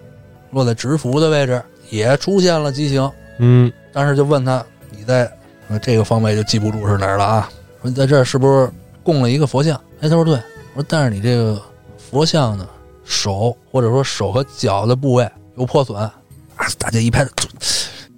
落在直福的位置，也出现了畸形。嗯当时就问他，你在呃这个方位就记不住是哪儿了啊？说你在这儿是不是供了一个佛像？哎，他说对。我说但是你这个佛像呢，手或者说手和脚的部位有破损。啊，大家一拍，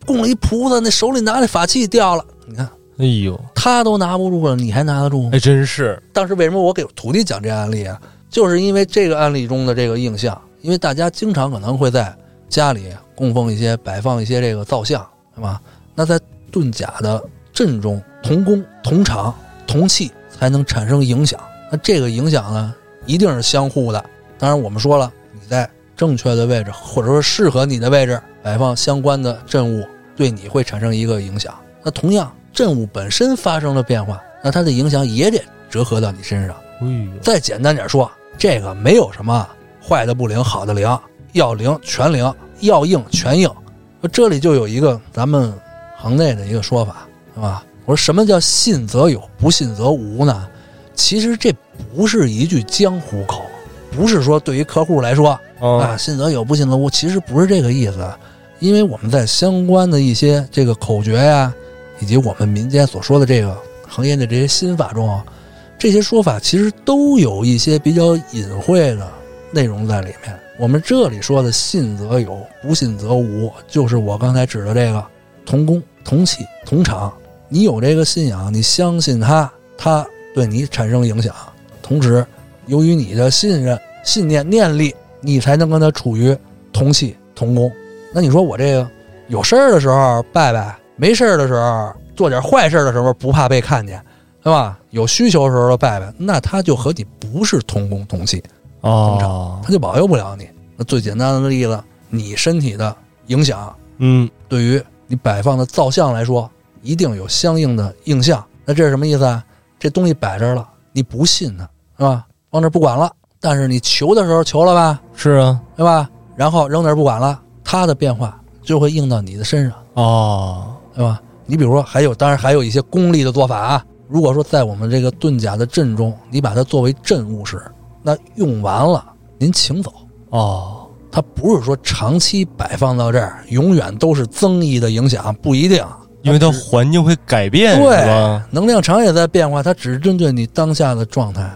供了一菩萨，那手里拿的法器掉了。你看哎呦他都拿不住了，你还拿得住吗？哎真是当时为什么我给徒弟讲这案例啊？就是因为这个案例中的这个印象，因为大家经常可能会在家里供奉一些、摆放一些这个造像，对吧？那在遁甲的阵中，同工、同场、同气才能产生影响。那这个影响呢，一定是相互的。当然，我们说了，你在正确的位置，或者说适合你的位置摆放相关的阵物，对你会产生一个影响。那同样，阵物本身发生了变化，那它的影响也得折合到你身上。再简单点说，这个没有什么坏的不灵，好的灵，要灵全灵，要硬全硬。这里就有一个咱们行内的一个说法，是吧？我说什么叫信则有，不信则无呢？其实这不是一句江湖口，不是说对于客户来说啊，啊信则有，不信则无，其实不是这个意思。因为我们在相关的一些这个口诀呀，以及我们民间所说的这个行业的这些心法中啊，这些说法其实都有一些比较隐晦的内容在里面。我们这里说的信则有，不信则无，就是我刚才指的这个同工、同气、同场。你有这个信仰，你相信他，他对你产生影响，同时由于你的信任、信念、念力，你才能跟他处于同气同工。那你说我这个有事儿的时候拜拜，没事儿的时候做点坏事儿的时候不怕被看见，对吧？有需求的时候拜拜，那他就和你不是同工同气，哦，他就保佑不了你。那最简单的例子，你身体的影响，嗯，对于你摆放的造像来说，一定有相应的应象。那这是什么意思啊？这东西摆这儿了，你不信它，是吧？往这儿不管了，但是你求的时候求了吧，是啊，对吧？然后扔那儿不管了，它的变化就会应到你的身上，哦，对吧？你比如说，还有，当然还有一些功利的做法啊。如果说在我们这个遁甲的阵中，你把它作为镇物时，那用完了您请走。哦，它不是说长期摆放到这儿，永远都是增益的影响，不一定。因为它环境会改变，对吧？能量场也在变化，它只是针对你当下的状态。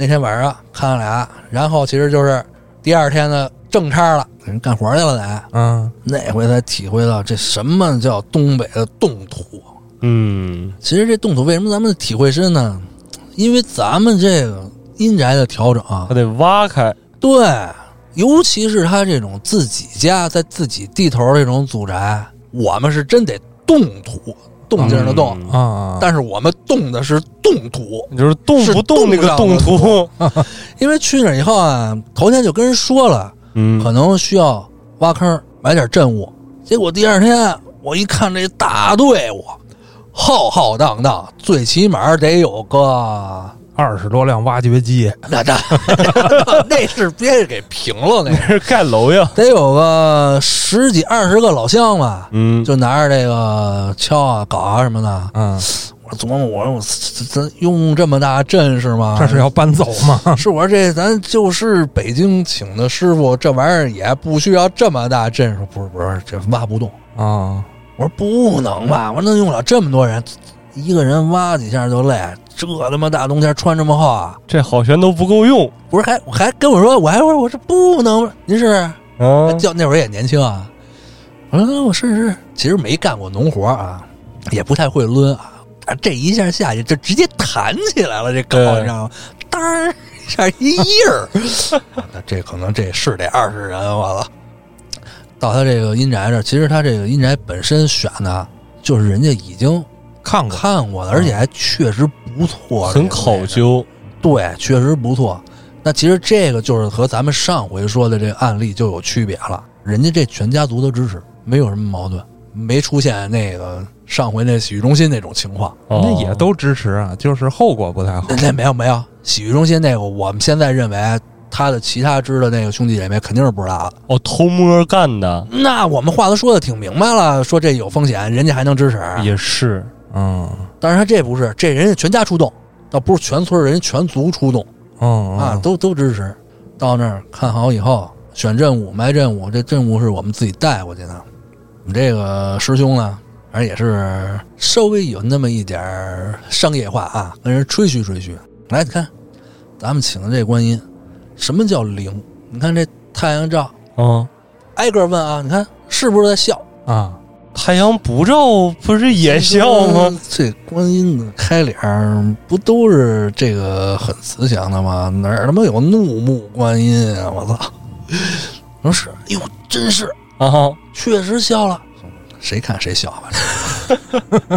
那天晚上看了俩，然后其实就是第二天的正差了，给人干活去了得。嗯，那回才体会到这什么叫东北的冻土。嗯，其实这冻土为什么咱们体会深呢？因为咱们这个阴宅的调整啊它，得挖开，对，尤其是他这种自己家在自己地头这种祖宅，我们是真得冻土，动静的动，但是我们动的是动土，就是动不动那个动土，因为去那以后啊，头天就跟人说了，嗯，可能需要挖坑买点镇物，结果第二天我一看这大队伍，浩浩荡荡，最起码得有个。二十多辆挖掘机，那这 那是别给平了，那那是盖楼呀，得有个十几二十个老乡吧，嗯，就拿着这个锹啊、镐啊什么的。嗯，我琢磨，我说我咱咱用这么大阵势吗？这是要搬走吗？是我说这咱就是北京请的师傅，这玩意儿也不需要这么大阵势。不是不是，这挖不动。啊，我说不能吧，我说能用了这么多人，一个人挖几下就累，这他妈大冬天穿这么厚啊！这好悬都不够用，不是还还跟我说，我还说我这不能，您是啊，叫那会儿也年轻啊。我说我试试，其实没干过农活啊，也不太会抡啊。啊，这一下下去就直接弹起来了，这镐对你知道吗？当儿一下一印儿，那这可能这是得二十人，我操！到他这个阴宅这儿，其实他这个阴宅本身选的就是人家已经看过，看过的，而且还确实不错，很考究，对，确实不错。那其实这个就是和咱们上回说的这个案例就有区别了，人家这全家族都支持，没有什么矛盾，没出现那个上回那洗浴中心那种情况。哦那也都支持啊，就是后果不太好那。那没有没有，洗浴中心那个，我们现在认为他的其他支的那个兄弟姐妹肯定是不知道的。哦，偷摸干的那我们话都说的挺明白了，说这有风险，人家还能支持。也是，嗯但是他这不是，这人家全家出动，倒不是全村人全族出动。嗯啊，都都支持。到那儿看好以后，选任务、埋任务，这任务是我们自己带过去的。我们这个师兄呢，反正也是稍微有那么一点儿商业化啊，跟人吹嘘吹嘘。来，你看，咱们请的这观音，什么叫灵？你看这太阳照，嗯，挨个问啊，你看是不是在笑？啊，太阳不照不是也笑吗？？这观音的开脸儿不都是这个很慈祥的吗？哪儿他妈有怒目观音啊！我操！我说是，哎呦，真是，啊，确实笑了。谁看谁笑吧。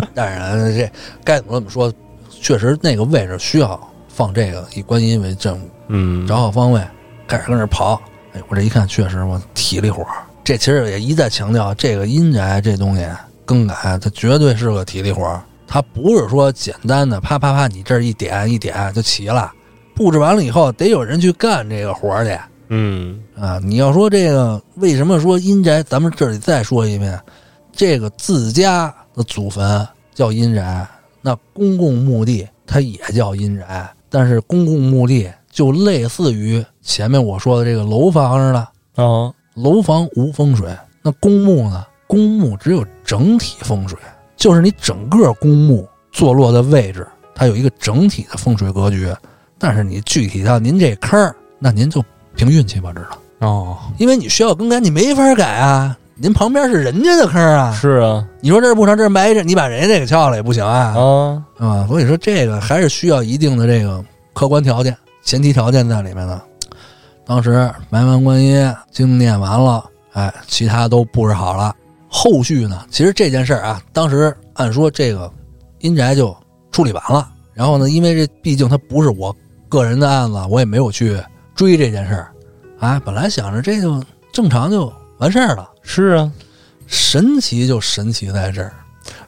当然，这该怎么怎么说，确实那个位置需要放这个以观音为正物，嗯，找好方位，开始跟那儿刨。哎，我这一看，确实我体力活儿。这其实也一再强调，这个阴宅这东西更改，它绝对是个体力活儿。它不是说简单的啪啪啪，你这儿一点一点就齐了。布置完了以后，得有人去干这个活儿去嗯，啊！你要说这个，为什么说阴宅？咱们这里再说一遍，这个自家的祖坟叫阴宅，那公共墓地它也叫阴宅，但是公共墓地就类似于前面我说的这个楼房似的，啊，楼房无风水，那公墓呢公墓只有整体风水，就是你整个公墓坐落的位置，它有一个整体的风水格局。但是你具体到您这坑儿，那您就凭运气吧，知道？哦，因为你需要更改，你没法改啊。您旁边是人家的坑儿啊，是啊，你说这儿不成，这儿埋着，你把人家这个撬了也不行啊，啊，啊，所以说这个还是需要一定的这个客观条件、前提条件在里面的。当时埋完观音，经念完了，哎，其他都布置好了。后续呢，其实这件事儿啊，当时按说这个阴宅就处理完了。然后呢，因为这毕竟它不是我个人的案子，我也没有去追这件事儿。哎，本来想着这就正常就完事儿了。是啊，神奇就神奇在这儿，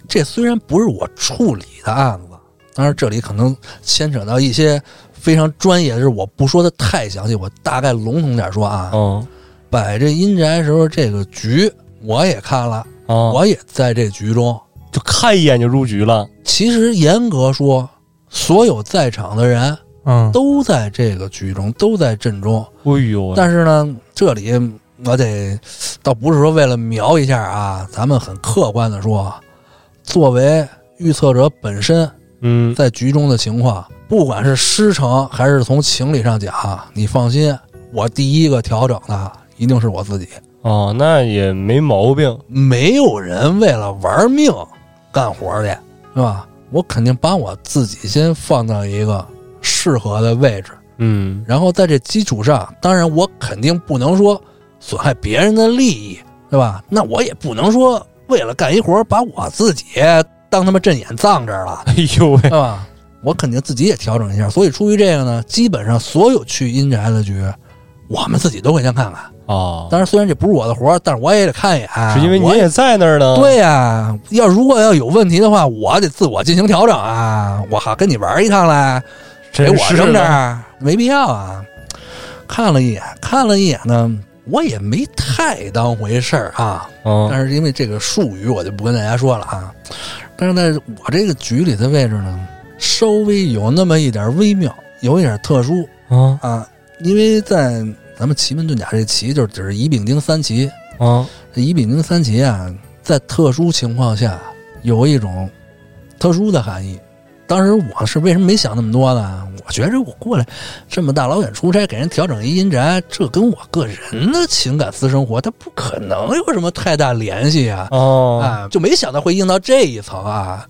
这虽然不是我处理的案子，当然这里可能牵扯到一些非常专业就是，我不说的太详细，我大概笼统点说啊。嗯摆这阴宅时候这个局我也看了，嗯，我也在这局中。就看一眼就入局了。其实严格说，所有在场的人嗯，都在这个局中，都在阵中。哎呦，但是呢，这里我得倒不是说为了瞄一下啊，咱们很客观的说，作为预测者本身嗯，在局中的情况，不管是师承还是从情理上讲，你放心，我第一个调整的一定是我自己。哦，那也没毛病。没有人为了玩命干活去，是吧？我肯定把我自己先放到一个适合的位置，嗯，然后在这基础上，当然我肯定不能说损害别人的利益，对吧？那我也不能说为了干一活把我自己当他妈阵眼葬这儿了，哎呦喂对，吧？我肯定自己也调整一下。所以出于这个呢，基本上所有去阴宅的局，我们自己都会先看看。哦，当然，虽然这不是我的活儿，但是我也得看一眼，是因为我您也在那儿呢。，对呀、要如果要有问题的话，我得自我进行调整啊！我好跟你玩一趟来，给我扔这的。儿，没必要啊！看了一眼，看了一眼呢，我也没太当回事儿啊。嗯但是因为这个术语，我就不跟大家说了啊。但是在我这个局里的位置呢，稍微有那么一点微妙，有一点特殊啊啊。因为在咱们奇门遁甲这奇，就是只是乙丙丁三奇，啊这乙丙丁三奇啊，在特殊情况下有一种特殊的含义。当时我是为什么没想那么多呢？我觉着我过来这么大老远出差，给人调整一阴宅，这跟我个人的情感私生活，它不可能有什么太大联系啊！哦，啊，就没想到会硬到这一层啊！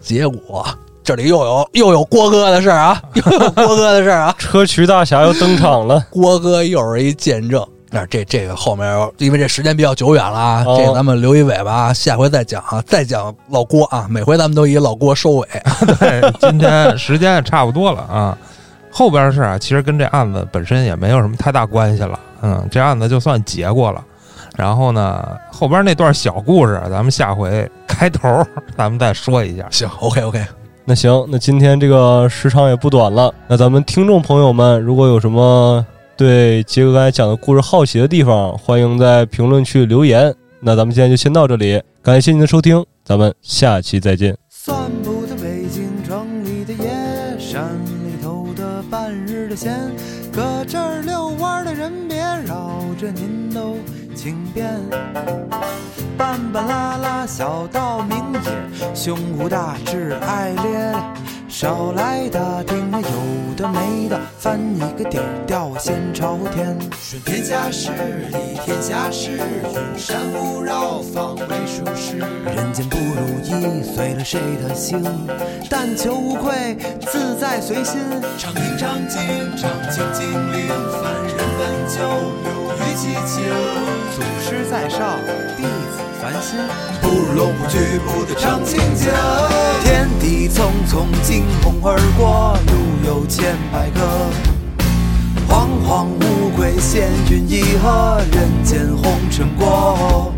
结果这里又有又有郭哥的事儿啊，又有郭哥的事儿啊！车渠大侠又登场了。郭哥又是一见证。那这这个后面，因为这时间比较久远了啊，哦这咱们留一尾巴啊，下回再讲啊，再讲老郭啊，每回咱们都以老郭收尾。对，今天时间也差不多了啊。后边的事啊，其实跟这案子本身也没有什么太大关系了。嗯，这案子就算结过了。然后呢，后边那段小故事，咱们下回开头咱们再说一下。行，OK OK，那行，那今天这个时长也不短了。那咱们听众朋友们，如果有什么对杰哥刚才讲的故事好奇的地方，欢迎在评论区留言。那咱们今天就先到这里，感谢您的收听，咱们下期再见。散步在北京城里的夜，山里头的半日的闲，搁这儿遛弯的人别绕着您都请便。半半拉拉小到明野，胸无大志爱咧咧，少来打听那有的没的，翻一个底儿掉先朝天。顺天下事，理天下事，云山雾绕，方为舒适。人间不如意，随了谁的心？但求无愧，自在随心。常听常静，常清静灵，凡人本就流于其情。祖师在上，弟子繁星。不如龙虎踞步的常清静。天地匆匆，惊鸿而过，路有千百个。惶惶无归，闲云一鹤，人间红尘过。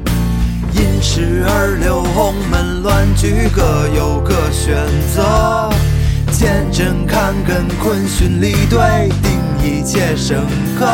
因时而流，鸿门乱局，各有各选择。见真看根，坤循离兑，定一切深刻。